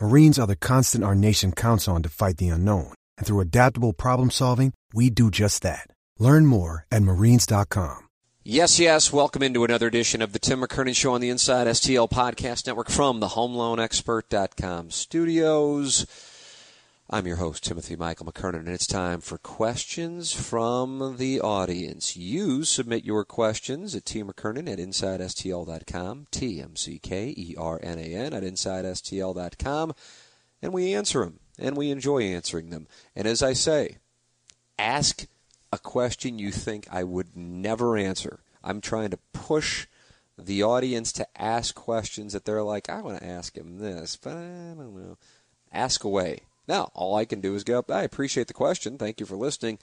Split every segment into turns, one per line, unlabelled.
Marines are the constant our nation counts on to fight the unknown. And through adaptable problem solving, we do just that. Learn more at marines.com.
Yes, yes. Welcome into another edition of the Tim McKernan Show on the Inside STL Podcast Network from the HomeLoanExpert.com studios. I'm your host, Timothy Michael McKernan, and it's time for questions from the audience. You submit your questions at tmckernan at InsideSTL.com, T-M-C-K-E-R-N-A-N at InsideSTL.com, and we answer them, and we enjoy answering them. And as I say, ask a question you think I would never answer. I'm trying to push the audience to ask questions that they're like, I want to ask him this, but I don't know. Ask away. Now, all I can do is go, I appreciate the question. Thank you for listening.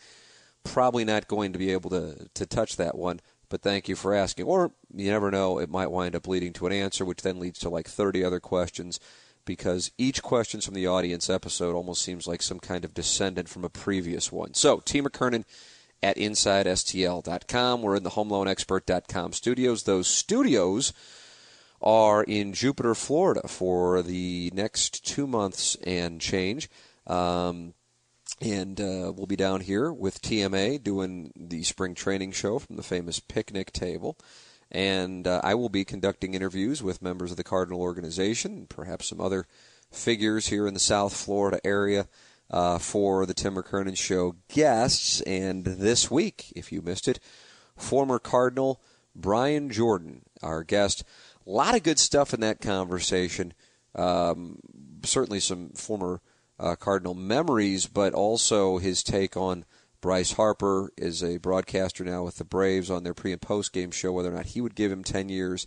Probably not going to be able to, to touch that one, but thank you for asking. Or you never know, it might wind up leading to an answer, which then leads to like 30 other questions because each question from the audience episode almost seems like some kind of descendant from a previous one. So, T. McKernan at InsideSTL.com. We're in the HomeLoanExpert.com studios. Those studios are in Jupiter, Florida for the next two months and change. Um, and uh, we'll be down here with TMA doing the spring training show from the famous picnic table. And uh, I will be conducting interviews with members of the Cardinal organization, perhaps some other figures here in the South Florida area uh, for the Tim McKernan Show guests. And this week, if you missed it, former Cardinal Brian Jordan, our guest. A lot of good stuff in that conversation. Um, certainly some former uh, Cardinal memories, but also his take on Bryce Harper is a broadcaster now with the Braves on their pre and post game show, whether or not he would give him 10 years,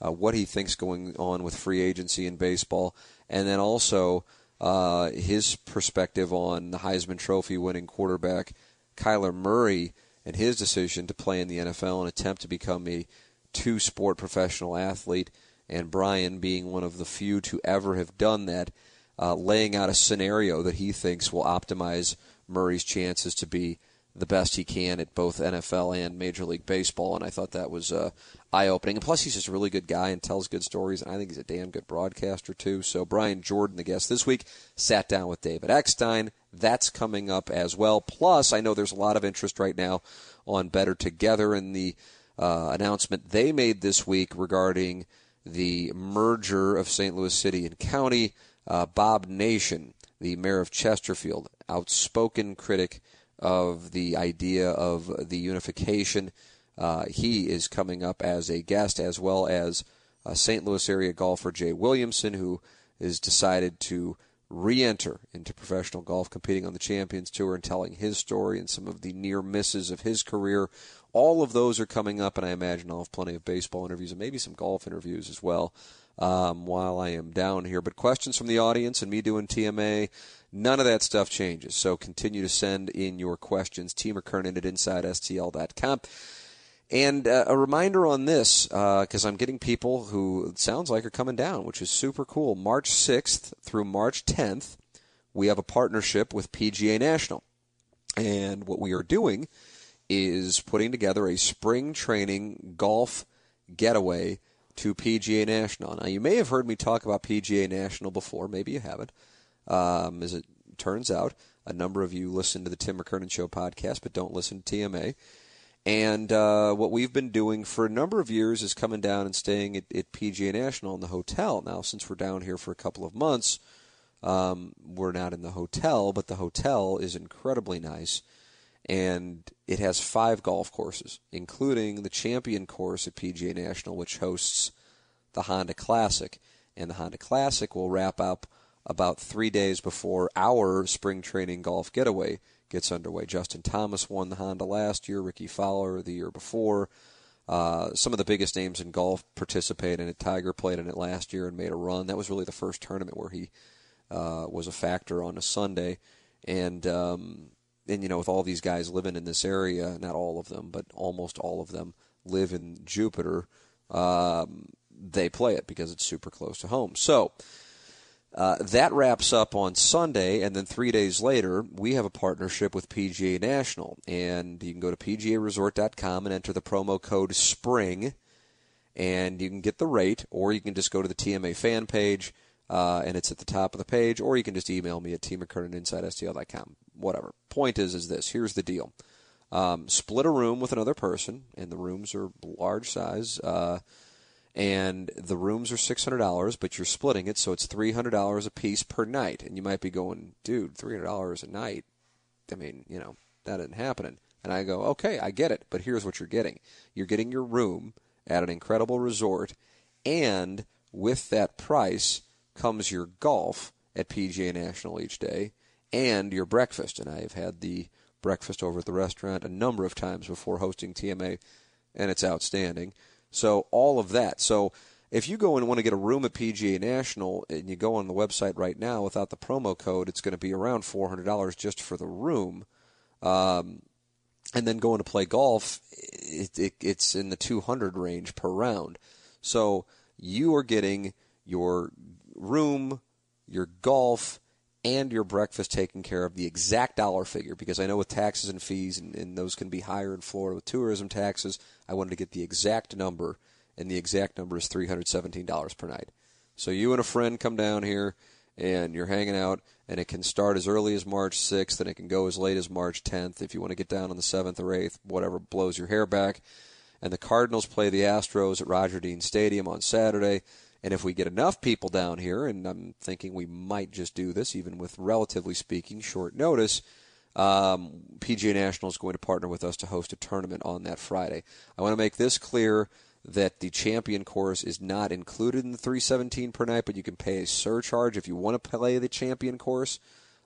uh, what he thinks going on with free agency in baseball, and then also uh, his perspective on the Heisman Trophy winning quarterback Kyler Murray and his decision to play in the NFL and attempt to become a two sport professional athlete, and Brian being one of the few to ever have done that, uh, laying out a scenario that he thinks will optimize Murray's chances to be the best he can at both NFL and Major League Baseball. And I thought that was uh, eye opening. And plus, he's just a really good guy and tells good stories. And I think he's a damn good broadcaster, too. So, Brian Jordan, the guest this week, sat down with David Eckstein. That's coming up as well. Plus, I know there's a lot of interest right now on Better Together and the uh, announcement they made this week regarding the merger of St. Louis City and County. Uh, Bob Nation, the mayor of Chesterfield, outspoken critic of the idea of the unification. Uh, he is coming up as a guest, as well as uh, St. Louis area golfer Jay Williamson, who has decided to re enter into professional golf, competing on the Champions Tour and telling his story and some of the near misses of his career. All of those are coming up, and I imagine I'll have plenty of baseball interviews and maybe some golf interviews as well um, while I am down here. But questions from the audience and me doing TMA, none of that stuff changes. So continue to send in your questions. T. McKernan at InsideSTL.com. And uh, a reminder on this, because uh, I'm getting people who sounds like are coming down, which is super cool. March 6th through March 10th, we have a partnership with PGA National. And what we are doing is putting together a spring training golf getaway to PGA National. Now, you may have heard me talk about PGA National before, maybe you haven't. Um, as it turns out, a number of you listen to the Tim McKernan Show podcast, but don't listen to TMA. And uh, what we've been doing for a number of years is coming down and staying at, at PGA National in the hotel. Now, since we're down here for a couple of months, um, we're not in the hotel, but the hotel is incredibly nice. And it has five golf courses, including the champion course at PGA National, which hosts the Honda Classic. And the Honda Classic will wrap up about three days before our spring training golf getaway gets underway. Justin Thomas won the Honda last year, Rickie Fowler the year before. Uh, some of the biggest names in golf participate in it. Tiger played in it last year and made a run. That was really the first tournament where he uh, was a factor on a Sunday. And um, and you know, with all these guys living in this area, not all of them, but almost all of them live in Jupiter. Um, they play it because it's super close to home. So uh, that wraps up on Sunday, and then three days later, we have a partnership with PGA National. And you can go to PGAResort.com and enter the promo code SPRING, and you can get the rate, or you can just go to the TMA fan page, uh, and it's at the top of the page, or you can just email me at tmckernan.insidestl.com. Whatever. Point is, is this. Here's the deal. Um, split a room with another person, and the rooms are large size. Uh, and the rooms are six hundred dollars, but you're splitting it, so it's three hundred dollars a piece per night. And you might be going, dude, three hundred dollars a night. I mean, you know, that isn't happening. And I go, okay, I get it, but here's what you're getting: you're getting your room at an incredible resort, and with that price comes your golf at PGA National each day, and your breakfast. And I have had the breakfast over at the restaurant a number of times before hosting TMA, and it's outstanding. So all of that. So if you go and want to get a room at PGA National and you go on the website right now without the promo code, it's going to be around four hundred dollars just for the room. Um, and then going to play golf, it, it, it's in the two hundred range per round. So you are getting your room, your golf, and your breakfast taken care of the exact dollar figure because I know with taxes and fees and, and, those can be higher in Florida with tourism taxes. I wanted to get the exact number, and the exact number is three hundred seventeen dollars per night. So you and a friend come down here and you're hanging out, and it can start as early as March sixth, and it can go as late as March tenth if you want to get down on the seventh or eighth, whatever blows your hair back. And the Cardinals play the Astros at Roger Dean Stadium on Saturday. And if we get enough people down here, and I'm thinking we might just do this, even with relatively speaking short notice, um, PGA National is going to partner with us to host a tournament on that Friday. I want to make this clear that the champion course is not included in the 317 per night, but you can pay a surcharge if you want to play the champion course.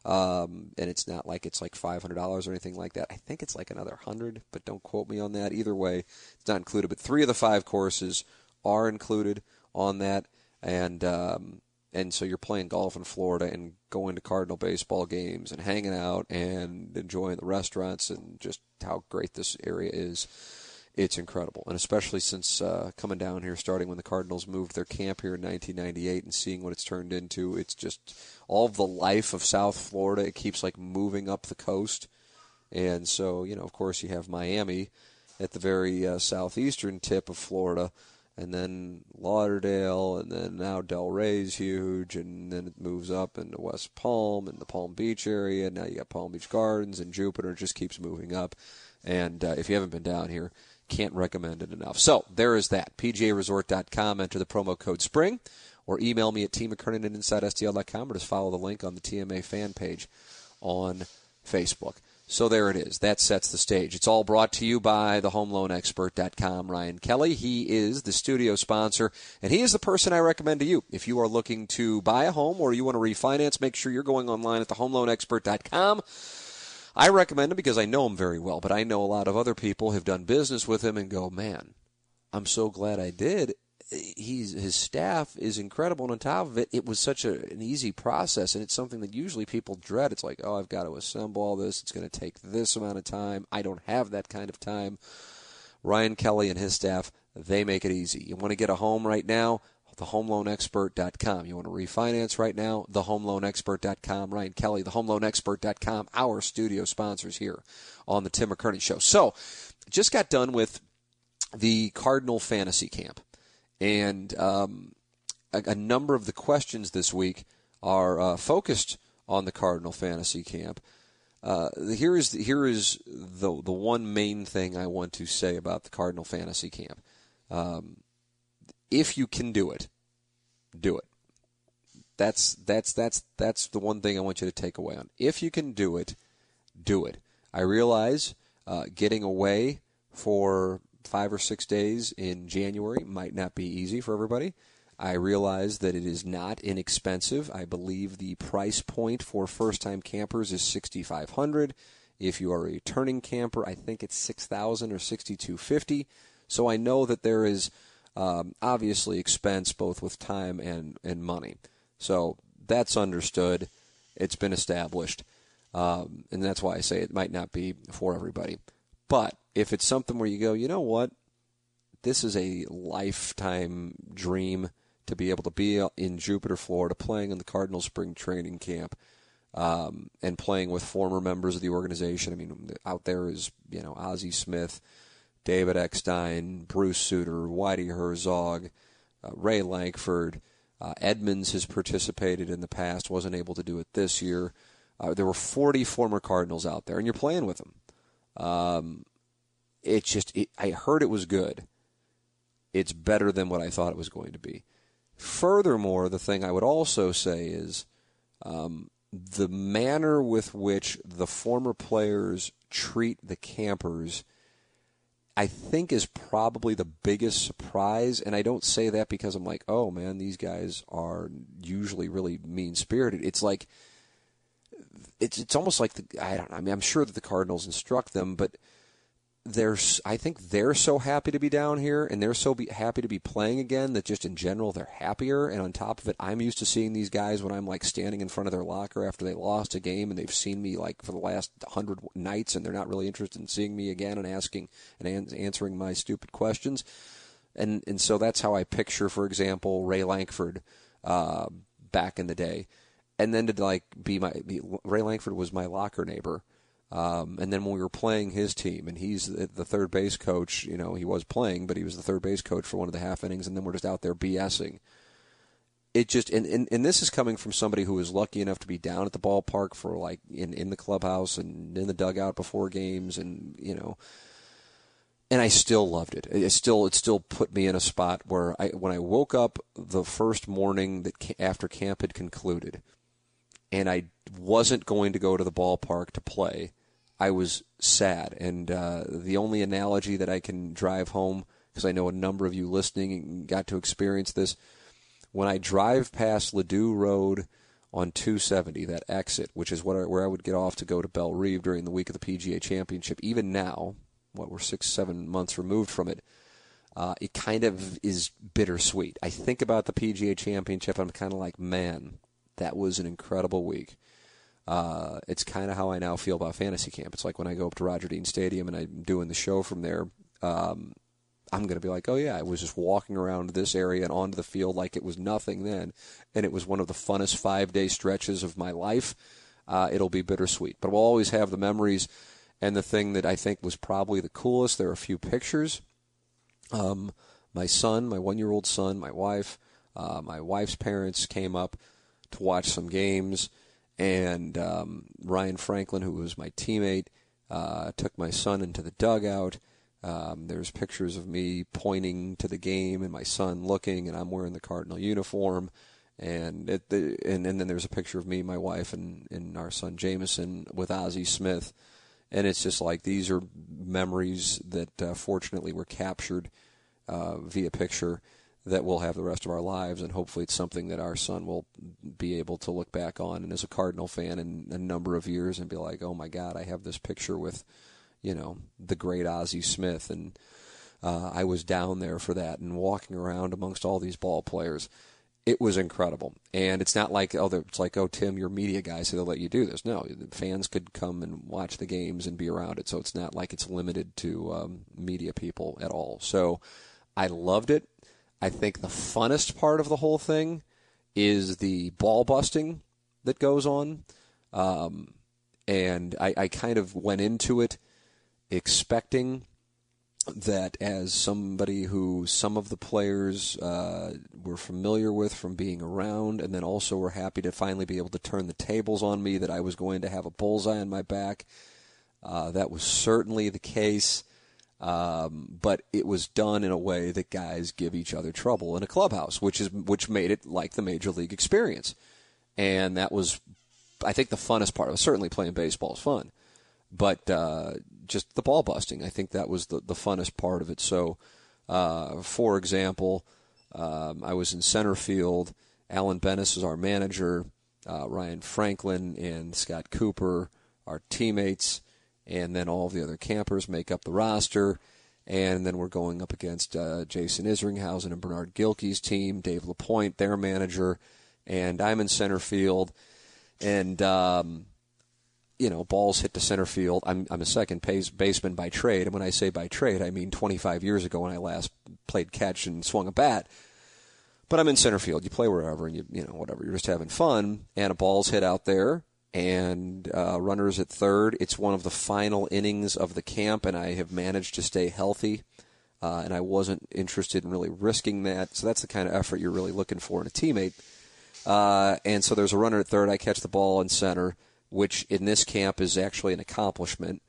Um, and it's not like it's like $500 or anything like that. I think it's like another 100, but don't quote me on that. Either way, it's not included. But three of the five courses are included on that, and um, and so you're playing golf in Florida and going to Cardinal baseball games and hanging out and enjoying the restaurants and just how great this area is. It's incredible, and especially since uh, coming down here, starting when the Cardinals moved their camp here in 1998, and seeing what it's turned into. It's just all of the life of South Florida. It keeps like moving up the coast, and so you know, of course, you have Miami at the very uh, southeastern tip of Florida and then Lauderdale, and then now Del Delray's huge, and then it moves up into West Palm and the Palm Beach area. Now you got Palm Beach Gardens and Jupiter. It just keeps moving up. And uh, if you haven't been down here, can't recommend it enough. So there is that. PGAResort.com. Enter the promo code SPRING, or email me at tmckernan at or just follow the link on the TMA fan page on Facebook. So there it is. That sets the stage. It's all brought to you by thehomeloanexpert.com, Ryan Kelley. He is the studio sponsor, and he is the person I recommend to you. If you are looking to buy a home or you want to refinance, make sure you're going online at thehomeloanexpert.com. I recommend him because I know him very well, but I know a lot of other people have done business with him and go, man, I'm so glad I did he's his staff is incredible, and on top of it, it was such a, an easy process, and it's something that usually people dread. It's like, oh, I've got to assemble all this. It's going to take this amount of time. I don't have that kind of time. Ryan Kelley and his staff, they make it easy. You want to get a home right now? thehomeloanexpert.com. You want to refinance right now? Thehomeloanexpert.com. Ryan Kelley, thehomeloanexpert.com, our studio sponsors here on the Tim McKernan Show. So, just got done with the Cardinal Fantasy Camp. And um, a, a, number of the questions this week are uh, focused on the Cardinal Fantasy Camp. Uh, here is here is the the one main thing I want to say about the Cardinal Fantasy Camp. Um, if you can do it, do it. That's that's that's that's the one thing I want you to take away on. If you can do it, do it. I realize uh, getting away for five or six days in January might not be easy for everybody. I realize that it is not inexpensive. I believe the price point for first-time campers is 6500 If you are a returning camper, I think it's 6000 or 6250 So I know that there is um, obviously expense both with time and, and money. So that's understood. It's been established. Um, and that's why I say it might not be for everybody. But if it's something where you go, you know what? This is a lifetime dream to be able to be in Jupiter, Florida, playing in the Cardinal Spring Training Camp, um, and playing with former members of the organization. I mean, out there is you know Ozzie Smith, David Eckstein, Bruce Sutter, Whitey Herzog, uh, Ray Lankford. Uh, Edmonds has participated in the past, wasn't able to do it this year. Uh, there were 40 former Cardinals out there, and you're playing with them. Um, it just, it, I heard it was good. It's better than what I thought it was going to be. Furthermore, the thing I would also say is um, the manner with which the former players treat the campers. I think is probably the biggest surprise, and I don't say that because I'm like, oh man, these guys are usually really mean spirited. It's like it's it's almost like the I don't know, I mean I'm sure that the Cardinals instruct them, but they're I think they're so happy to be down here and they're so be, happy to be playing again that just in general they're happier. And on top of it I'm used to seeing these guys when I'm like standing in front of their locker after they lost a game and they've seen me like for the last 100 nights and they're not really interested in seeing me again and asking and an- answering my stupid questions. And and so that's how I picture for example Ray Lankford uh, back in the day. And then to like be my be, Ray Lankford was my locker neighbor um, and then when we were playing his team, and he's the, third base coach, you know, he was playing, but he was the third base coach for one of the half innings, and then we're just out there BSing. It just, and, and, and this is coming from somebody who was lucky enough to be down at the ballpark for like in, in the clubhouse and in the dugout before games, and, you know, and I still loved it. It still, it still put me in a spot where I, when I woke up the first morning that after camp had concluded, and I wasn't going to go to the ballpark to play I was sad. And uh, the only analogy that I can drive home, because I know a number of you listening got to experience this, when I drive past Ladue Road on 270, that exit, which is what I, where I would get off to go to Bellerive during the week of the PGA Championship, even now, what we're six, seven months removed from it, uh, it kind of is bittersweet. I think about the PGA Championship, I'm kind of like, man, that was an incredible week. Uh, it's kind of how I now feel about fantasy camp. It's like when I go up to Roger Dean Stadium and I'm doing the show from there. Um, I'm going to be like, oh yeah, I was just walking around this area and onto the field like it was nothing then, and it was one of the funnest five day stretches of my life. Uh, it'll be bittersweet, but we'll always have the memories. And the thing that I think was probably the coolest, there are a few pictures. Um, my son, my one year old son, my wife, uh, my wife's parents came up to watch some games and um, Ryan Franklin, who was my teammate, uh, took my son into the dugout. Um, there's pictures of me pointing to the game and my son looking, and I'm wearing the Cardinal uniform. And it, the, and, and then there's a picture of me, my wife, and, and our son Jameson with Ozzie Smith. And it's just like these are memories that uh, fortunately were captured uh, via picture that we'll have the rest of our lives, and hopefully it's something that our son will be able to look back on. And as a Cardinal fan in a number of years, and be like, "Oh my God, I have this picture with, you know, the great Ozzie Smith," and uh, I was down there for that and walking around amongst all these ball players. It was incredible, and it's not like oh, it's like oh, Tim, you're media guy, so they'll let you do this. No, fans could come and watch the games and be around it, so it's not like it's limited to um, media people at all. So, I loved it. I think the funnest part of the whole thing is the ball busting that goes on. Um, and I, I kind of went into it expecting that as somebody who some of the players uh, were familiar with from being around, and then also were happy to finally be able to turn the tables on me, that I was going to have a bullseye on my back. Uh, that was certainly the case. Um, but it was done in a way that guys give each other trouble in a clubhouse, which is which made it like the major league experience, and that was, I think, the funnest part. Of certainly playing baseball is fun, but uh, just the ball busting. I think that was the, the funnest part of it. So, uh, for example, um, I was in center field. Alan Benes is our manager. Uh, Ryan Franklin and Scott Cooper, our teammates, and then all the other campers make up the roster. And then we're going up against uh, Jason Isringhausen and Bernard Gilkey's team, Dave LaPoint, their manager, and I'm in center field. And um, you know, balls hit to center field. I'm, I'm a second base, baseman by trade. And when I say by trade, I mean 25 years ago when I last played catch and swung a bat. But I'm in center field. You play wherever, and you, you know, whatever. You're just having fun. And a ball's hit out there, and uh, runners at third. It's one of the final innings of the camp, and I have managed to stay healthy. Uh, and I wasn't interested in really risking that. So that's the kind of effort you're really looking for in a teammate. Uh, and so there's a runner at third. I catch the ball in center which in this camp is actually an accomplishment.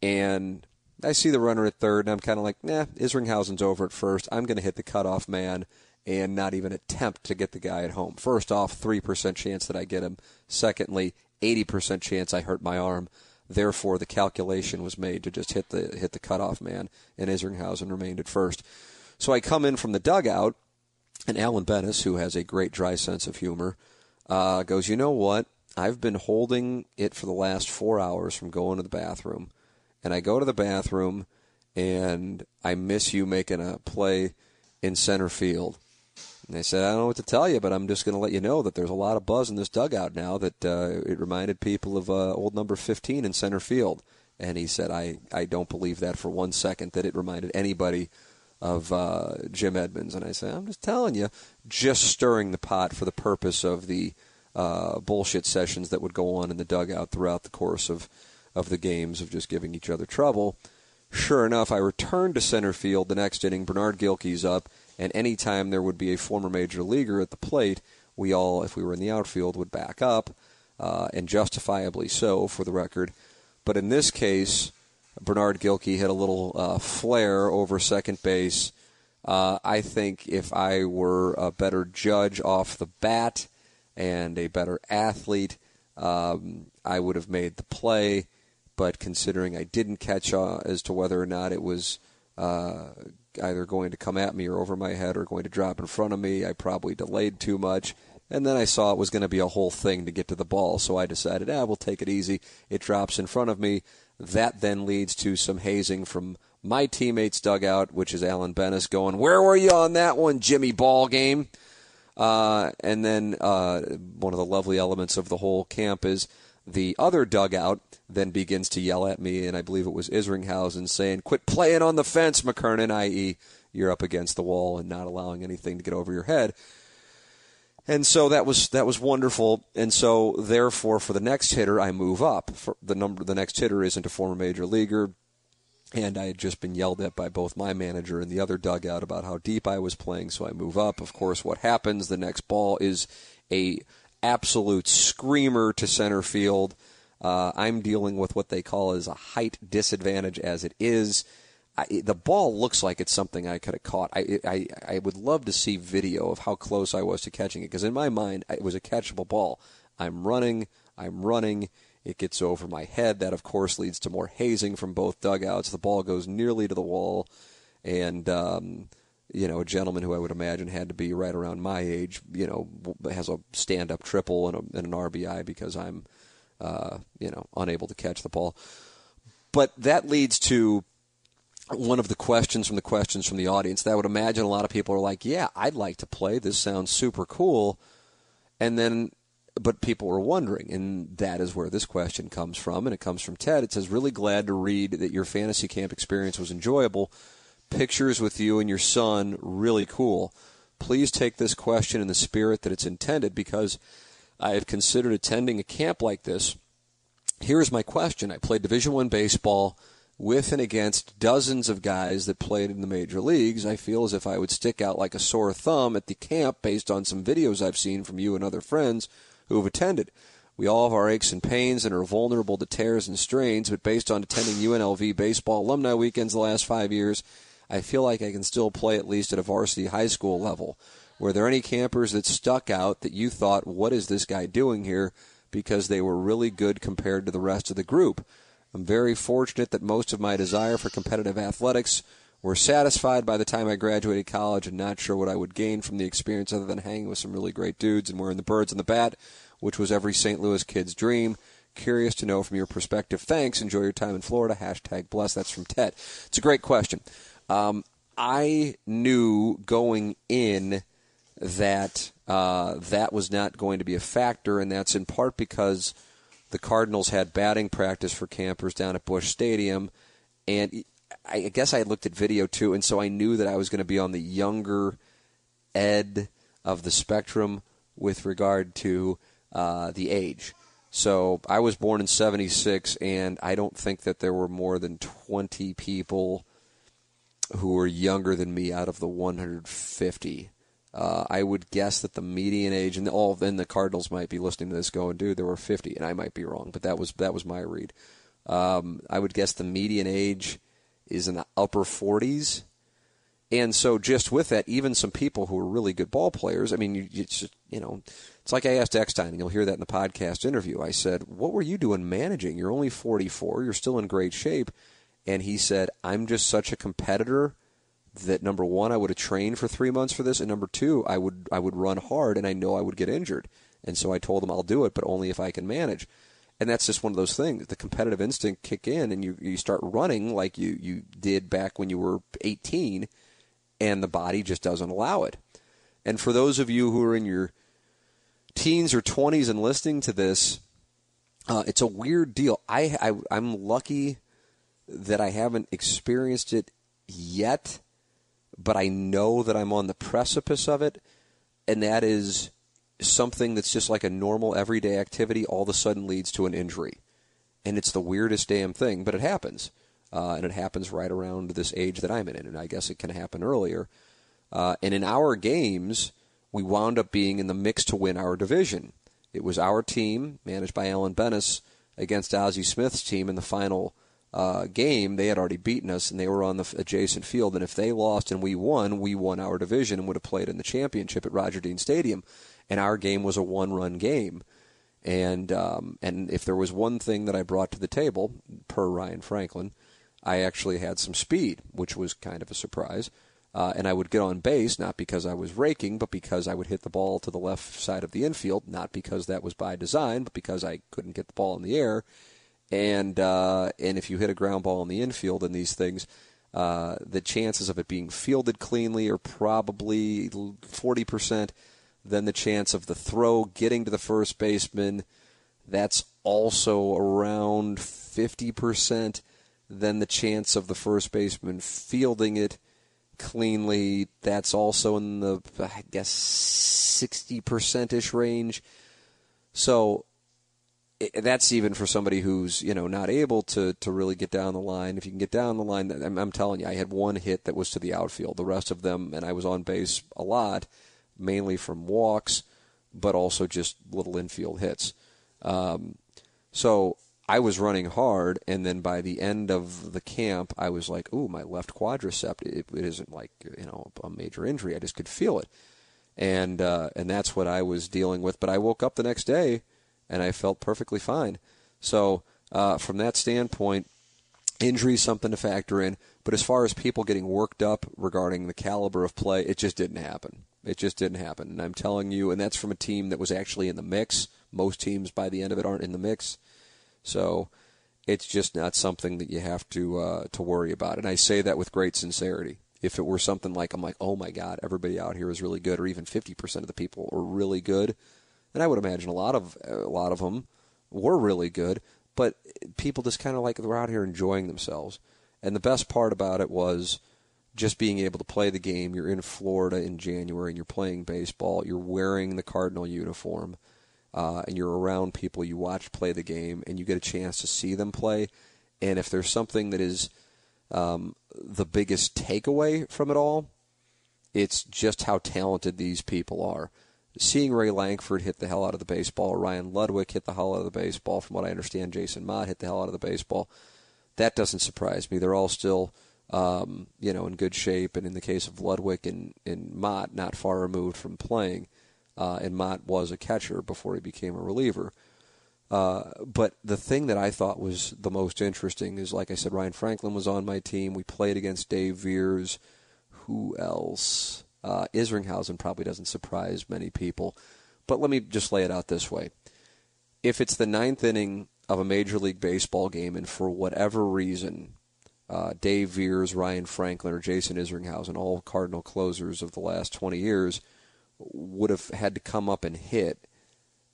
And I see the runner at third, and I'm kind of like, nah, Isringhausen's over at first. I'm going to hit the cutoff man and not even attempt to get the guy at home. First off, 3% chance that I get him. Secondly, 80% chance I hurt my arm. Therefore, the calculation was made to just hit the hit the cutoff man, and Isringhausen remained at first. So I come in from the dugout, and Alan Benes, who has a great dry sense of humor, uh, goes, you know what? I've been holding it for the last four hours from going to the bathroom. And I go to the bathroom and I miss you making a play in center field. And they said, I don't know what to tell you, but I'm just going to let you know that there's a lot of buzz in this dugout now that uh, it reminded people of uh, old number 15 in center field. And he said, I, I don't believe that for one second that it reminded anybody of uh, Jim Edmonds. And I said, I'm just telling you, just stirring the pot for the purpose of the uh, bullshit sessions that would go on in the dugout throughout the course of, of the games of just giving each other trouble. Sure enough, I returned to center field the next inning. Bernard Gilkey's up, and anytime there would be a former major leaguer at the plate, we all, if we were in the outfield, would back up, uh, and justifiably so, for the record. But in this case, Bernard Gilkey had a little uh, flare over second base. Uh, I think if I were a better judge off the bat, and a better athlete, um, I would have made the play. But considering I didn't catch uh, as to whether or not it was uh, either going to come at me or over my head or going to drop in front of me, I probably delayed too much. And then I saw it was going to be a whole thing to get to the ball, so I decided, ah, we'll take it easy. It drops in front of me. That then leads to some hazing from my teammates' dugout, which is Alan Benes going, Where were you on that one, Jimmy Ballgame? Uh, and then uh, one of the lovely elements of the whole camp is the other dugout then begins to yell at me, and I believe it was Isringhausen saying, "Quit playing on the fence, McKernan," i.e., you're up against the wall and not allowing anything to get over your head. And so that was that was wonderful. And so therefore, for the next hitter, I move up. For the number, the next hitter isn't a former major leaguer and I had just been yelled at by both my manager and the other dugout about how deep I was playing. So I move up. Of course, what happens? The next ball is a absolute screamer to center field. Uh, I'm dealing with what they call as a height disadvantage as it is. I, the ball looks like it's something I could have caught. I, I I would love to see video of how close I was to catching it because in my mind it was a catchable ball. I'm running, I'm running, it gets over my head. That, of course, leads to more hazing from both dugouts. The ball goes nearly to the wall. And, um, you know, a gentleman who I would imagine had to be right around my age, you know, has a stand up triple and, a, and, an RBI because I'm, uh, you know, unable to catch the ball. But that leads to one of the questions from the questions from the audience that I would imagine a lot of people are like, yeah, I'd like to play. This sounds super cool. And then but people were wondering, and that is where this question comes from, and it comes from Ted. It says, "Really glad to read that your fantasy camp experience was enjoyable. Pictures with you and your son really cool. Please take this question in the spirit that it's intended, because I have considered attending a camp like this. Here is my question: I played Division One baseball." with and against dozens of guys that played in the major leagues, I feel as if I would stick out like a sore thumb at the camp based on some videos I've seen from you and other friends who have attended. We all have our aches and pains and are vulnerable to tears and strains, but based on attending UNLV baseball alumni weekends the last five years, I feel like I can still play at least at a varsity high school level. Were there any campers that stuck out that you thought, what is this guy doing here? Because they were really good compared to the rest of the group. I'm very fortunate that most of my desire for competitive athletics were satisfied by the time I graduated college and not sure what I would gain from the experience other than hanging with some really great dudes and wearing the birds and the bat, which was every St. Louis kid's dream. Curious to know from your perspective. Thanks. Enjoy your time in Florida. Hashtag bless. That's from Ted. It's a great question. Um, I knew going in that uh, that was not going to be a factor, and that's in part because the Cardinals had batting practice for campers down at Busch Stadium, and I guess I looked at video too, and so I knew that I was going to be on the younger end of the spectrum with regard to uh, the age. So I was born in 76, and I don't think that there were more than 20 people who were younger than me out of the 150. Uh, I would guess that the median age, and all then the Cardinals might be listening to this, going, "Dude, there were 50," and I might be wrong, but that was that was my read. Um, I would guess the median age is in the upper 40s, and so just with that, even some people who are really good ball players. I mean, you, you, just, you know, it's like I asked Eckstein, and you'll hear that in the podcast interview. I said, "What were you doing managing? You're only 44. You're still in great shape." And he said, "I'm just such a competitor." that number one, I would have trained for three months for this, and number two, I would I would run hard, and I know I would get injured, and so I told him I'll do it, but only if I can manage. And that's just one of those things. The competitive instinct kick in, and you you start running like you you did back when you were 18, and the body just doesn't allow it. And for those of you who are in your teens or 20s and listening to this, uh, it's a weird deal. I, I I'm lucky that I haven't experienced it yet but I know that I'm on the precipice of it, and that is something that's just like a normal everyday activity all of a sudden leads to an injury. And it's the weirdest damn thing, but it happens. Uh, and it happens right around this age that I'm in, and I guess it can happen earlier. Uh, and in our games, we wound up being in the mix to win our division. It was our team, managed by Alan Benes, against Ozzie Smith's team in the final uh, game, they had already beaten us and they were on the adjacent field. And if they lost and we won, we won our division and would have played in the championship at Roger Dean Stadium. And our game was a one-run game. And um, and if there was one thing that I brought to the table, per Ryan Franklin, I actually had some speed, which was kind of a surprise. Uh, and I would get on base not because I was raking, but because I would hit the ball to the left side of the infield. Not because that was by design, but because I couldn't get the ball in the air and uh, and if you hit a ground ball in the infield in these things, uh, the chances of it being fielded cleanly are probably forty percent. Then the chance of the throw getting to the first baseman, that's also around fifty percent. Then the chance of the first baseman fielding it cleanly, that's also in the I guess sixty percent ish range. So that's even for somebody who's you know not able to to really get down the line. If you can get down the line, I'm, I'm, telling you, I had one hit that was to the outfield. The rest of them, and I was on base a lot, mainly from walks, but also just little infield hits. Um, so I was running hard, and then by the end of the camp, I was like, "Ooh, my left quadricep. It, it isn't like you know a major injury. I just could feel it." And uh, and that's what I was dealing with. But I woke up the next day and I felt perfectly fine. So uh, from that standpoint, injury is something to factor in. But as far as people getting worked up regarding the caliber of play, it just didn't happen. It just didn't happen. And I'm telling you, and that's from a team that was actually in the mix. Most teams by the end of it aren't in the mix. So it's just not something that you have to uh, to worry about. And I say that with great sincerity. If it were something like I'm like, oh my God, everybody out here is really good, or even 50% of the people are really good, and I would imagine a lot of a lot of them were really good, but people just kind of like were out here enjoying themselves. And the best part about it was just being able to play the game. You're in Florida in January and you're playing baseball. You're wearing the Cardinal uniform, uh, and you're around people you watch play the game, and you get a chance to see them play. And if there's something that is um, the biggest takeaway from it all, it's just how talented these people are seeing Ray Lankford hit the hell out of the baseball, Ryan Ludwick hit the hell out of the baseball, from what I understand, Jason Motte hit the hell out of the baseball. That doesn't surprise me. They're all still, um, you know, in good shape, and in the case of Ludwick and, and Motte, not far removed from playing. Uh, and Motte was a catcher before he became a reliever. Uh, but the thing that I thought was the most interesting is, like I said, Ryan Franklin was on my team. We played against Dave Veres. Who else? Uh, Isringhausen probably doesn't surprise many people. But let me just lay it out this way. If it's the ninth inning of a Major League Baseball game, and for whatever reason, uh, Dave Veres, Ryan Franklin, or Jason Isringhausen, all Cardinal closers of the last 20 years, would have had to come up and hit,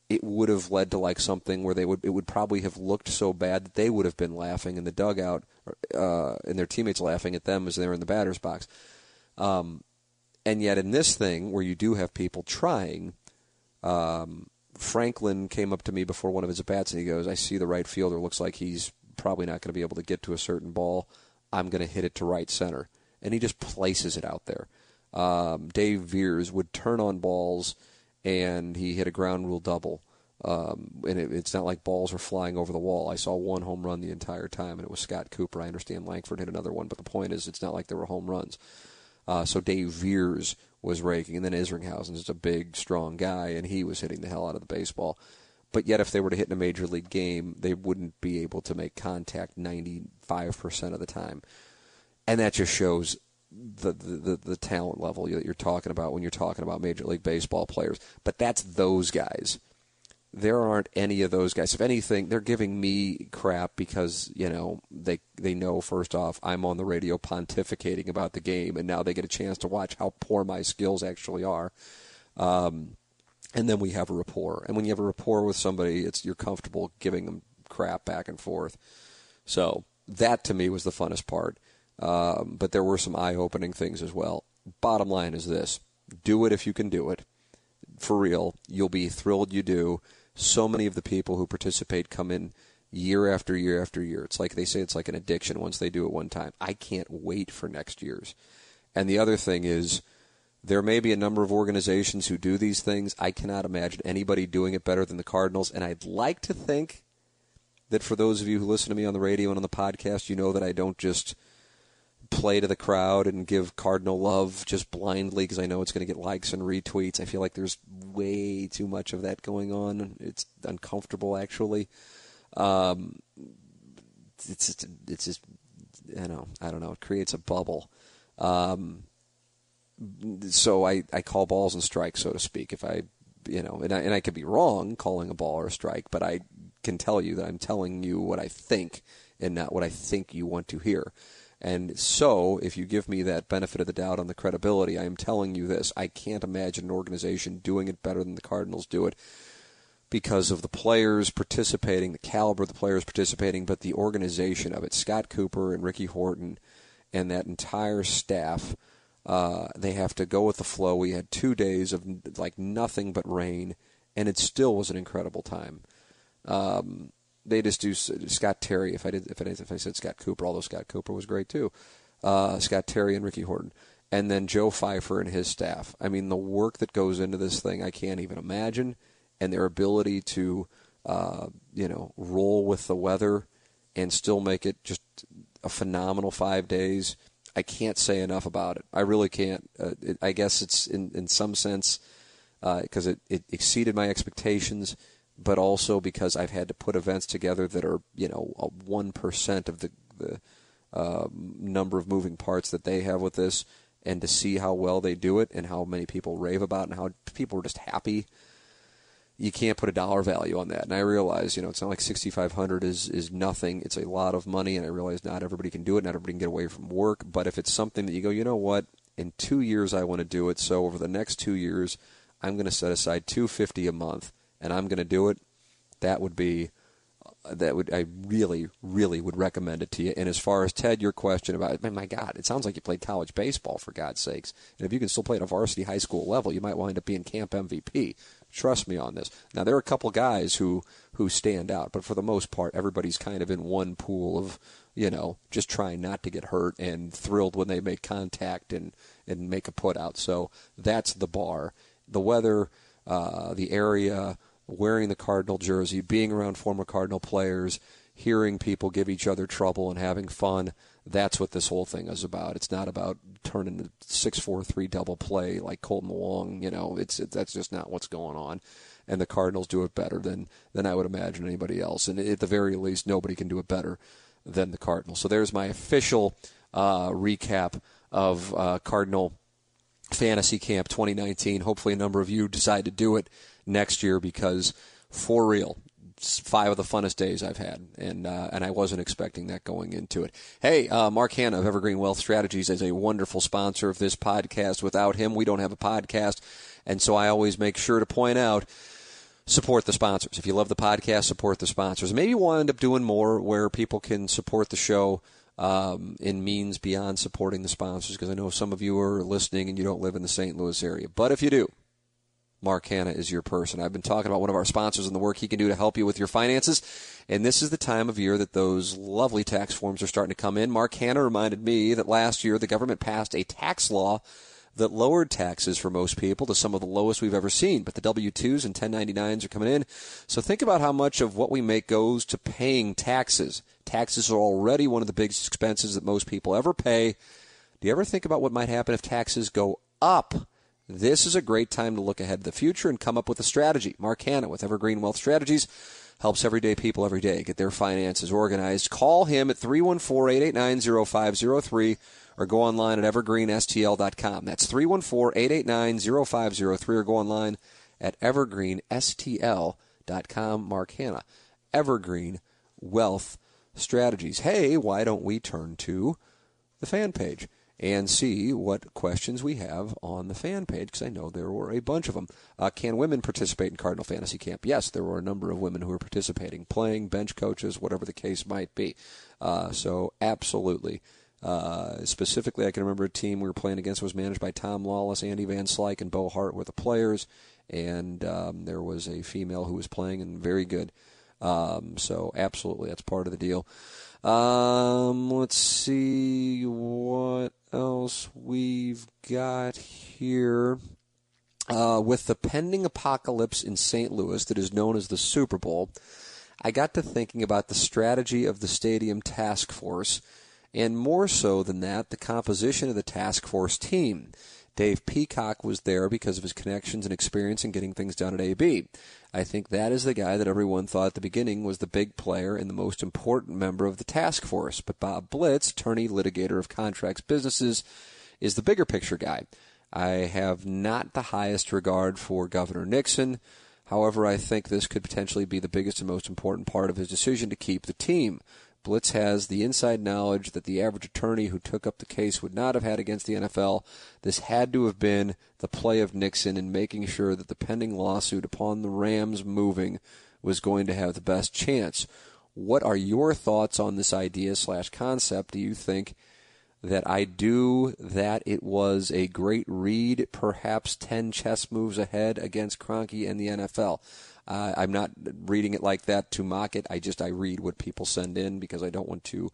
it would have led to like something where they would it would probably have looked so bad that they would have been laughing in the dugout, uh, and their teammates laughing at them as they're in the batter's box. Um, and yet, in this thing where you do have people trying, um, Franklin came up to me before one of his at bats and he goes, "I see the right fielder looks like he's probably not going to be able to get to a certain ball. I'm going to hit it to right center," and he just places it out there. Um, Dave Veres would turn on balls, and he hit a ground rule double. Um, and it, it's not like balls were flying over the wall. I saw one home run the entire time, and it was Scott Cooper. I understand Lankford hit another one, but the point is, it's not like there were home runs. Uh, so Dave Veres was raking, and then Isringhausen is a big, strong guy, and he was hitting the hell out of the baseball. But yet, if they were to hit in a major league game, they wouldn't be able to make contact 95% of the time. And that just shows the, the, the talent level that you're talking about when you're talking about Major League Baseball players. But that's those guys. There aren't any of those guys. If anything, they're giving me crap because you know they they know first off I'm on the radio pontificating about the game, and now they get a chance to watch how poor my skills actually are. Um, and then we have a rapport. And when you have a rapport with somebody, it's you're comfortable giving them crap back and forth. So that to me was the funnest part. Um, but there were some eye-opening things as well. Bottom line is this: do it if you can do it. For real, you'll be thrilled you do. So many of the people who participate come in year after year after year. It's like they say it's like an addiction once they do it one time. I can't wait for next year's. And the other thing is there may be a number of organizations who do these things. I cannot imagine anybody doing it better than the Cardinals. And I'd like to think that for those of you who listen to me on the radio and on the podcast, you know that I don't just play to the crowd and give Cardinal love just blindly because I know it's going to get likes and retweets. I feel like there's way too much of that going on. It's uncomfortable, actually. Um, it's just, it's just, I know, I don't know. It creates a bubble. Um, so I, I call balls and strikes, so to speak. If I, you know, and I, and I could be wrong calling a ball or a strike, but I can tell you that I'm telling you what I think and not what I think you want to hear. And so, if you give me that benefit of the doubt on the credibility, I am telling you this. I can't imagine an organization doing it better than the Cardinals do it because of the players participating, the caliber of the players participating, but the organization of it. Scott Cooper and Ricky Horton and that entire staff uh, they have to go with the flow. We had two days of like nothing but rain, and it still was an incredible time. Um, they just do Scott Terry. If I did, if I, if I said Scott Cooper, although Scott Cooper was great too, uh, Scott Terry and Ricky Horton, and then Joe Pfeiffer and his staff. I mean, the work that goes into this thing, I can't even imagine, and their ability to, uh, you know, roll with the weather and still make it just a phenomenal five days I can't say enough about it. I really can't. Uh, it, I guess it's in in some sense because uh, it, it exceeded my expectations, but also because I've had to put events together that are you know one percent of the the uh, number of moving parts that they have with this, and to see how well they do it and how many people rave about it and how people are just happy you can't put a dollar value on that. And I realize, you know, it's not like 6,500 is is nothing. It's a lot of money, and I realize not everybody can do it. Not everybody can get away from work. But if it's something that you go, you know what, in two years I want to do it. So over the next two years, I'm going to set aside 250 a month, and I'm going to do it. That would be that would I really, really would recommend it to you. And as far as Ted, your question about, my God, it sounds like you played college baseball for God's sakes. And if you can still play at a varsity high school level, you might wind up being camp MVP. Trust me on this. Now there are a couple guys who who stand out, but for the most part, everybody's kind of in one pool of you know just trying not to get hurt and thrilled when they make contact and and make a put out. So that's the bar. The weather, uh, the area, wearing the Cardinal jersey, being around former Cardinal players, hearing people give each other trouble and having fun. That's what this whole thing is about. It's not about turning the six four three double play like Kolten Wong. You know, it's it, that's just not what's going on. And the Cardinals do it better than than I would imagine anybody else. And at the very least, nobody can do it better than the Cardinals. So there's my official uh, recap of uh, Cardinal Fantasy Camp 2019. Hopefully, a number of you decide to do it next year because, for real, five of the funnest days I've had, and uh, and I wasn't expecting that going into it. Hey, uh, Mark Hannah of Evergreen Wealth Strategies is a wonderful sponsor of this podcast. Without him, we don't have a podcast, and so I always make sure to point out support the sponsors. If you love the podcast, support the sponsors. Maybe we'll end up doing more where people can support the show um, in means beyond supporting the sponsors, because I know some of you are listening and you don't live in the St. Louis area. But if you do, Mark Hannah is your person. I've been talking about one of our sponsors and the work he can do to help you with your finances. And this is the time of year that those lovely tax forms are starting to come in. Mark Hannah reminded me that last year the government passed a tax law that lowered taxes for most people to some of the lowest we've ever seen. But the W 2s and 1099s are coming in. So think about how much of what we make goes to paying taxes. Taxes are already one of the biggest expenses that most people ever pay. Do you ever think about what might happen if taxes go up? This is a great time to look ahead to the future and come up with a strategy. Mark Hannah with Evergreen Wealth Strategies helps everyday people every day get their finances organized. Call him at 314-889-0503 or go online at evergreenstl.com. That's 314-889-0503 or go online at evergreenstl.com. Mark Hannah. Evergreen Wealth strategies. Hey, why don't we turn to the fan page and see what questions we have on the fan page? Because I know there were a bunch of them. Uh, can women participate in Cardinal Fantasy Camp? Yes, there were a number of women who were participating, playing, bench coaches, whatever the case might be. Uh, so, absolutely. Uh, specifically, I can remember a team we were playing against was managed by Tom Lawless, Andy Van Slyke, and Bo Hart were the players, and um, there was a female who was playing and very good. Um, so absolutely, that's part of the deal. Um, let's see what else we've got here. Uh, with the pending apocalypse in St. Louis that is known as the Super Bowl, I got to thinking about the strategy of the stadium task force, and more so than that, the composition of the task force team. Dave Peacock was there because of his connections and experience in getting things done at AB. I think that is the guy that everyone thought at the beginning was the big player and the most important member of the task force. But Bob Blitz, attorney, litigator of contracts businesses, is the bigger picture guy. I have not the highest regard for Governor Nixon. However, I think this could potentially be the biggest and most important part of his decision to keep the team. Blitz has the inside knowledge that the average attorney who took up the case would not have had against the NFL. This had to have been the play of Nixon in making sure that the pending lawsuit upon the Rams moving was going to have the best chance. What are your thoughts on this idea slash concept? Do you think that I do that it was a great read, perhaps 10 chess moves ahead against Kroenke and the NFL? Uh, I'm not reading it like that to mock it. I just I read what people send in because I don't want to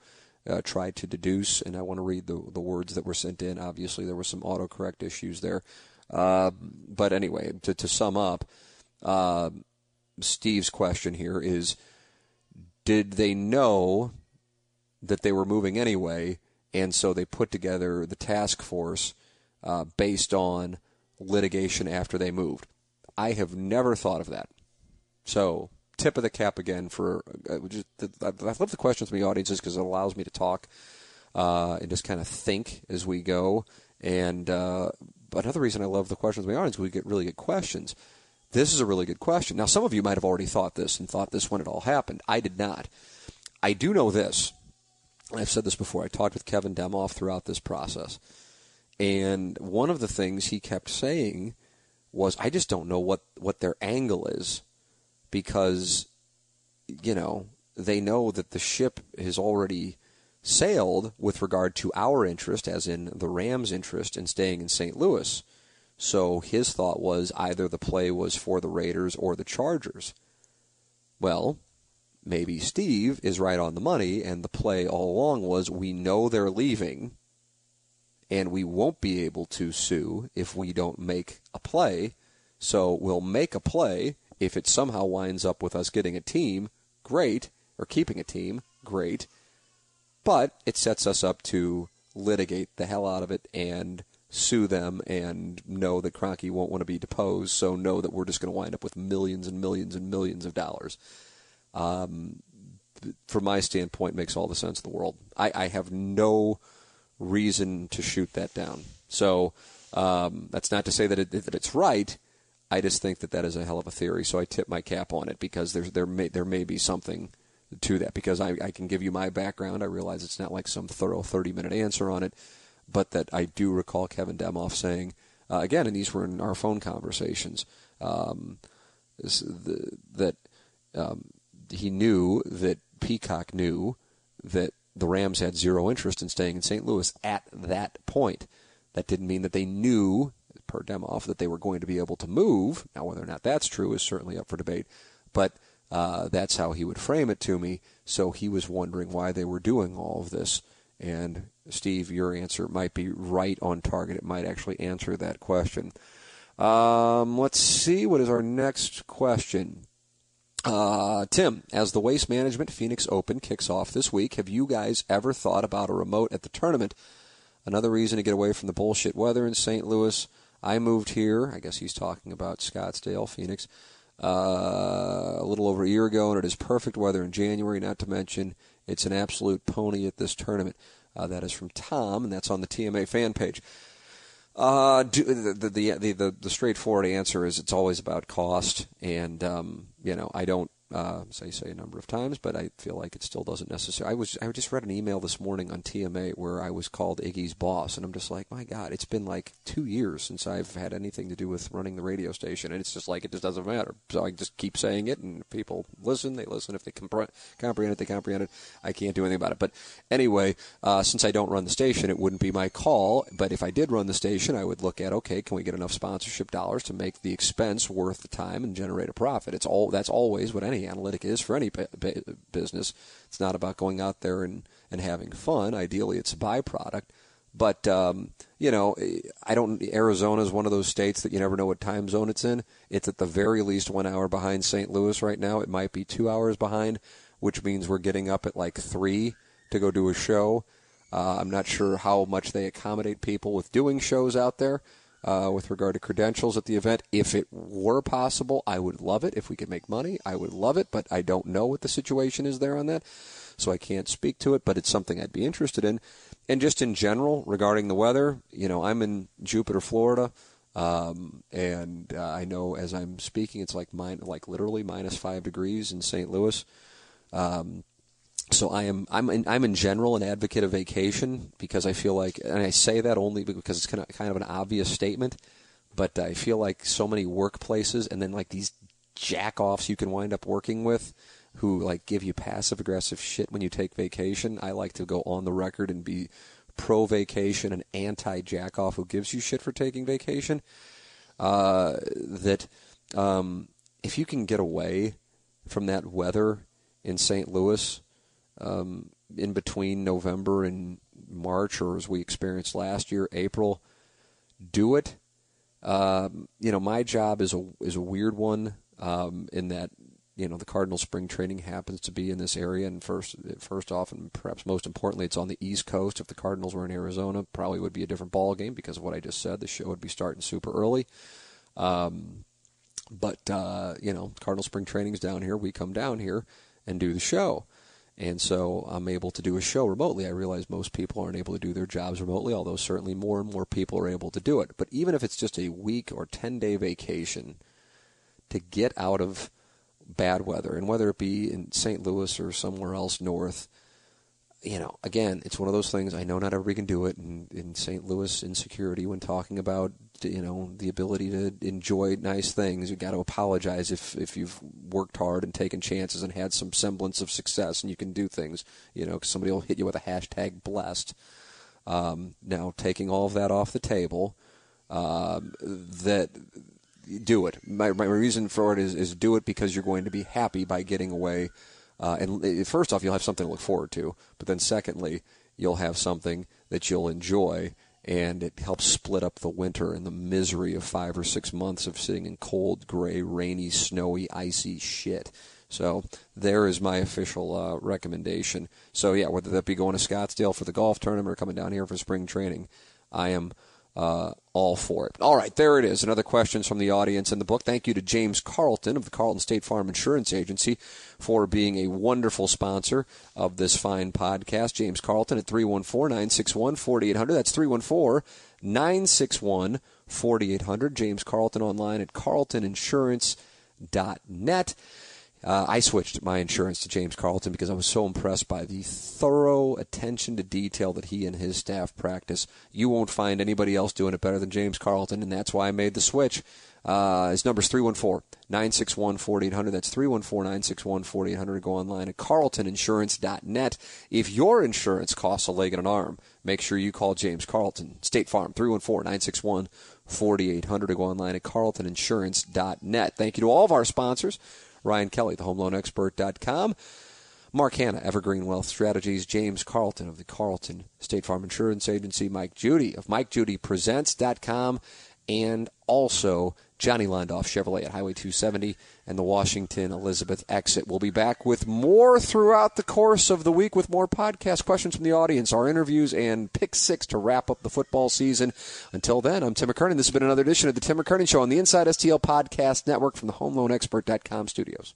uh, try to deduce, and I want to read the the words that were sent in. Obviously, there were some autocorrect issues there, uh, but anyway, to to sum up, uh, Steve's question here is: Did they know that they were moving anyway, and so they put together the task force uh, based on litigation after they moved? I have never thought of that. So, tip of the cap again for uh, just I love the questions from the audiences because it allows me to talk uh, and just kind of think as we go. And uh, another reason I love the questions from the audience, we get really good questions. This is a really good question. Now, some of you might have already thought this and thought this when it all happened. I did not. I do know this. I've said this before. I talked with Kevin Demoff throughout this process. And one of the things he kept saying was, I just don't know what, what their angle is because you know they know that the ship has already sailed with regard to our interest, as in the Rams' interest in staying in St. Louis. So his thought was either the play was for the Raiders or the Chargers. Well, maybe Steve is right on the money, and the play all along was we know they're leaving, and we won't be able to sue if we don't make a play. So we'll make a play if it somehow winds up with us getting a team, great, or keeping a team, great. but it sets us up to litigate the hell out of it and sue them and know that Kroenke won't want to be deposed, so know that we're just going to wind up with millions and millions and millions of dollars. Um, from my standpoint, makes all the sense in the world. I, I have no reason to shoot that down. So um, that's not to say that, it, that it's right. I just think that that is a hell of a theory. So I tip my cap on it because there's there may there may be something to that because I, I can give you my background. I realize it's not like some thorough 30 minute answer on it, but that I do recall Kevin Demoff saying uh, again, and these were in our phone conversations, um, the, that um, he knew that Peacock knew that the Rams had zero interest in staying in St. Louis at that point. That didn't mean that they knew, per Demoff, that they were going to be able to move. Now, whether or not that's true is certainly up for debate, but uh, that's how he would frame it to me. So he was wondering why they were doing all of this. And Steve, your answer might be right on target. It might actually answer that question. Um, let's see. What is our next question? Uh, Tim, as the Waste Management Phoenix Open kicks off this week, have you guys ever thought about a remote at the tournament? Another reason to get away from the bullshit weather in St. Louis. I moved here. I guess he's talking about Scottsdale, Phoenix, uh, a little over a year ago, and it is perfect weather in January. Not to mention, it's an absolute pony at this tournament. Uh, that is from Tom, and that's on the TMA fan page. Uh, do, the, the, the, the, the straightforward answer is it's always about cost, and um, you know I don't uh, as I say a number of times, but I feel like it still doesn't necessarily. I was I just read an email this morning on TMA where I was called Iggy's boss, and I'm just like, my God, it's been like two years since I've had anything to do with running the radio station, and it's just like it just doesn't matter. So I just keep saying it, and people listen. They listen. If they compre- comprehend it, they comprehend it. I can't do anything about it. But anyway, uh, since I don't run the station, it wouldn't be my call. But if I did run the station, I would look at okay, can we get enough sponsorship dollars to make the expense worth the time and generate a profit? It's all that's always what any analytic is for any business. It's not about going out there and, and having fun. Ideally, it's a byproduct. But um, you know, I don't. Arizona is one of those states that you never know what time zone it's in. It's at the very least one hour behind St. Louis right now. It might be two hours behind, which means we're getting up at like three to go do a show. Uh, I'm not sure how much they accommodate people with doing shows out there uh, with regard to credentials at the event. If it were possible, I would love it. If we could make money, I would love it, but I don't know what the situation is there on that, so I can't speak to it, but it's something I'd be interested in. And just in general, regarding the weather, you know, I'm in Jupiter, Florida. Um, and uh, I know as I'm speaking, it's like mine, like literally minus five degrees in St. Louis. Um, so I am I'm in, I'm in general an advocate of vacation because I feel like and I say that only because it's kind of kind of an obvious statement, but I feel like so many workplaces and then like these jackoffs you can wind up working with who like give you passive aggressive shit when you take vacation. I like to go on the record and be pro vacation and anti jackoff who gives you shit for taking vacation. Uh, that um, if you can get away from that weather in St. Louis um, in between November and March, or as we experienced last year, April, do it. Um, you know, my job is a is a weird one um, in that you know the Cardinal spring training happens to be in this area, and first first off, and perhaps most importantly, it's on the East Coast. If the Cardinals were in Arizona, probably would be a different ball game because of what I just said. The show would be starting super early. Um, but uh, you know, Cardinal spring training's down here. We come down here and do the show. And so I'm able to do a show remotely. I realize most people aren't able to do their jobs remotely, although certainly more and more people are able to do it. But even if it's just a week or 10 day vacation to get out of bad weather, and whether it be in St. Louis or somewhere else north, you know, again, it's one of those things. I know not everybody can do it. In, in St. Louis, insecurity when talking about you know the ability to enjoy nice things, you got to apologize if if you've worked hard and taken chances and had some semblance of success and you can do things. You know, because somebody will hit you with a hashtag blessed. Um, now, taking all of that off the table, um, that do it. My, my reason for it is, is do it because you're going to be happy by getting away uh, and uh, first off, you'll have something to look forward to. But then secondly, you'll have something that you'll enjoy, and it helps split up the winter and the misery of five or six months of sitting in cold, gray, rainy, snowy, icy shit. So there is my official uh, recommendation. So yeah, whether that be going to Scottsdale for the golf tournament or coming down here for spring training, I am uh, all for it. All right, there it is. Another questions from the audience in the book. Thank you to James Carlton of the Carlton State Farm Insurance Agency for being a wonderful sponsor of this fine podcast. James Carlton at 314 961 4800. That's 314 961 4800. James Carlton online at carltoninsurance.net. Uh, I switched my insurance to James Carlton because I was so impressed by the thorough attention to detail that he and his staff practice. You won't find anybody else doing it better than James Carlton, and that's why I made the switch. Uh, his number is 314 961 4800. That's 314 961 4800. Go online at carltoninsurance.net. If your insurance costs a leg and an arm, make sure you call James Carlton. State Farm, 314 961 4800. Go online at carltoninsurance.net. Thank you to all of our sponsors. Ryan Kelley, the homeloanexpert.com. Mark Hannah, Evergreen Wealth Strategies, James Carlton of the Carlton State Farm Insurance Agency, Mike Judy of MikeJudyPresents.com, and also Johnny Londoff Chevrolet at Highway 270 and the Washington Elizabeth exit. We'll be back with more throughout the course of the week with more podcast questions from the audience, our interviews, and pick six to wrap up the football season. Until then, I'm Tim McKernan. This has been another edition of the Tim McKernan Show on the Inside STL Podcast Network from the HomeLoanExpert.com studios.